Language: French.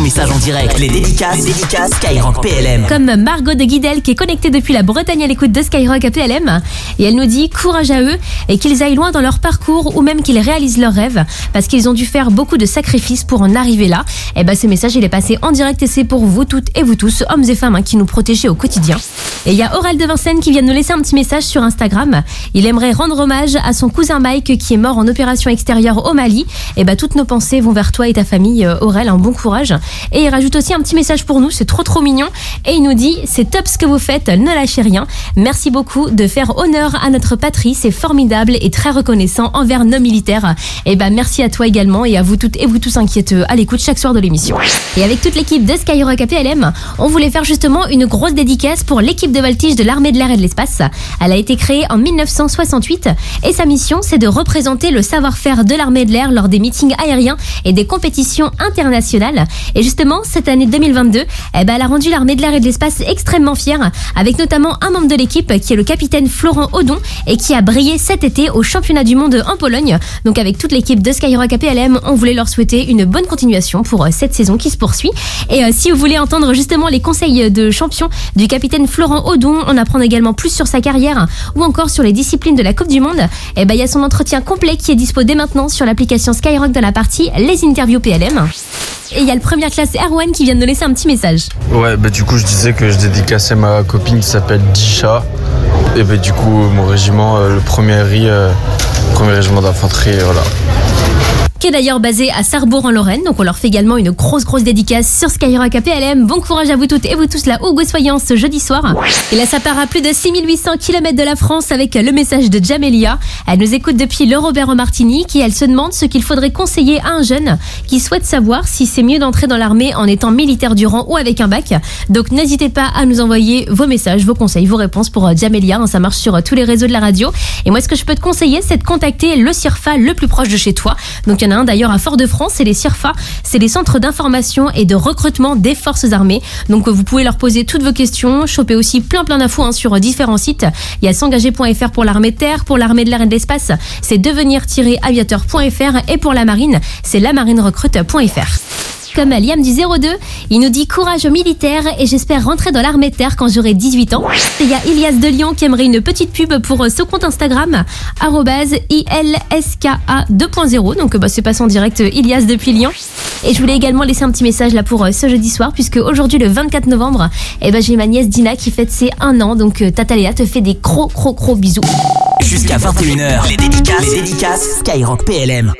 ton message en direct. Les dédicaces, les dédicaces Skyrock PLM. Comme Margot de Guidel qui est connectée depuis la Bretagne à l'écoute de Skyrock à PLM. Et elle nous dit courage à eux et qu'ils aillent loin dans leur parcours ou même qu'ils réalisent leurs rêves parce qu'ils ont dû faire beaucoup de sacrifices pour en arriver là. Et bah ce message il est passé en direct et c'est pour vous toutes et vous tous, hommes et femmes, hein, qui nous protégez au quotidien. Et il y a Aurel de Vincennes qui vient de nous laisser un petit message sur Instagram. Il aimerait rendre hommage à son cousin Mike qui est mort en opération extérieure au Mali. Et bah toutes nos pensées vont vers toi et ta famille, euh, Aurel. Un bon courage. Et il rajoute aussi un petit message pour nous. C'est trop trop mignon. Et il nous dit c'est top ce que vous faites. Ne lâchez rien. Merci beaucoup de faire honneur à notre patrie. C'est formidable et très reconnaissant envers nos militaires. Et bah merci à toi également et à vous toutes et vous tous inquiètes à l'écoute chaque soir de l'émission. Et avec toute l'équipe de Skyrock APLM, on voulait faire justement une grosse dédicace pour l'équipe de voltige de l'armée de l'air et de l'espace. Elle a été créée en 1968 et sa mission c'est de représenter le savoir-faire de l'armée de l'air lors des meetings aériens et des compétitions internationales. Justement, cette année 2022, eh ben, elle a rendu l'armée de l'air et de l'espace extrêmement fière, avec notamment un membre de l'équipe qui est le capitaine Florent Audon et qui a brillé cet été au championnat du monde en Pologne. Donc avec toute l'équipe de Skyrock APLM, on voulait leur souhaiter une bonne continuation pour euh, cette saison qui se poursuit. Et euh, si vous voulez entendre justement les conseils de champion du capitaine Florent Audon, on apprend également plus sur sa carrière ou encore sur les disciplines de la Coupe du Monde, et eh ben il y a son entretien complet qui est dispo dès maintenant sur l'application Skyrock dans la partie Les interviews PLM. Et il y a le première classe Erwan qui vient de nous laisser un petit message. Ouais, bah du coup, je disais que je dédicaçais ma copine qui s'appelle Disha. Et bah du coup, mon régiment, euh, le premier RI, euh, premier régiment d'infanterie, voilà qui est d'ailleurs basé à Sarrebourg en Lorraine. Donc on leur fait également une grosse grosse dédicace sur Skyrock APLM. Bon courage à vous toutes et vous tous là vous soyez ce jeudi soir. Et là ça part à plus de 6800 km de la France avec le message de Jamelia. Elle nous écoute depuis le Robert en Martinique et elle se demande ce qu'il faudrait conseiller à un jeune qui souhaite savoir si c'est mieux d'entrer dans l'armée en étant militaire du rang ou avec un bac. Donc n'hésitez pas à nous envoyer vos messages, vos conseils, vos réponses pour Jamelia. Hein, ça marche sur tous les réseaux de la radio. Et moi ce que je peux te conseiller c'est de contacter le CIRFA le plus proche de chez toi. Donc il y en d'ailleurs à Fort-de-France, c'est les CIRFA, c'est les centres d'information et de recrutement des forces armées. Donc vous pouvez leur poser toutes vos questions, choper aussi plein plein d'infos hein, sur différents sites. Il y a s'engager.fr pour l'armée de terre, pour l'armée de l'air et de l'espace, c'est devenir-aviateur.fr et pour la marine, c'est lamarinerecrute.fr comme Liam du 02. Il nous dit courage aux militaires et j'espère rentrer dans l'armée de terre quand j'aurai 18 ans. Il y a Ilias de Lyon qui aimerait une petite pub pour ce compte Instagram ILSKA 2.0. Donc bah, c'est passé en direct Ilias depuis Lyon. Et je voulais également laisser un petit message là pour euh, ce jeudi soir puisque aujourd'hui le 24 novembre, eh ben, j'ai ma nièce Dina qui fête ses 1 an. Donc euh, Tata Léa te fait des gros gros gros bisous. Jusqu'à 21h, les dédicaces, les dédicaces Skyrock PLM.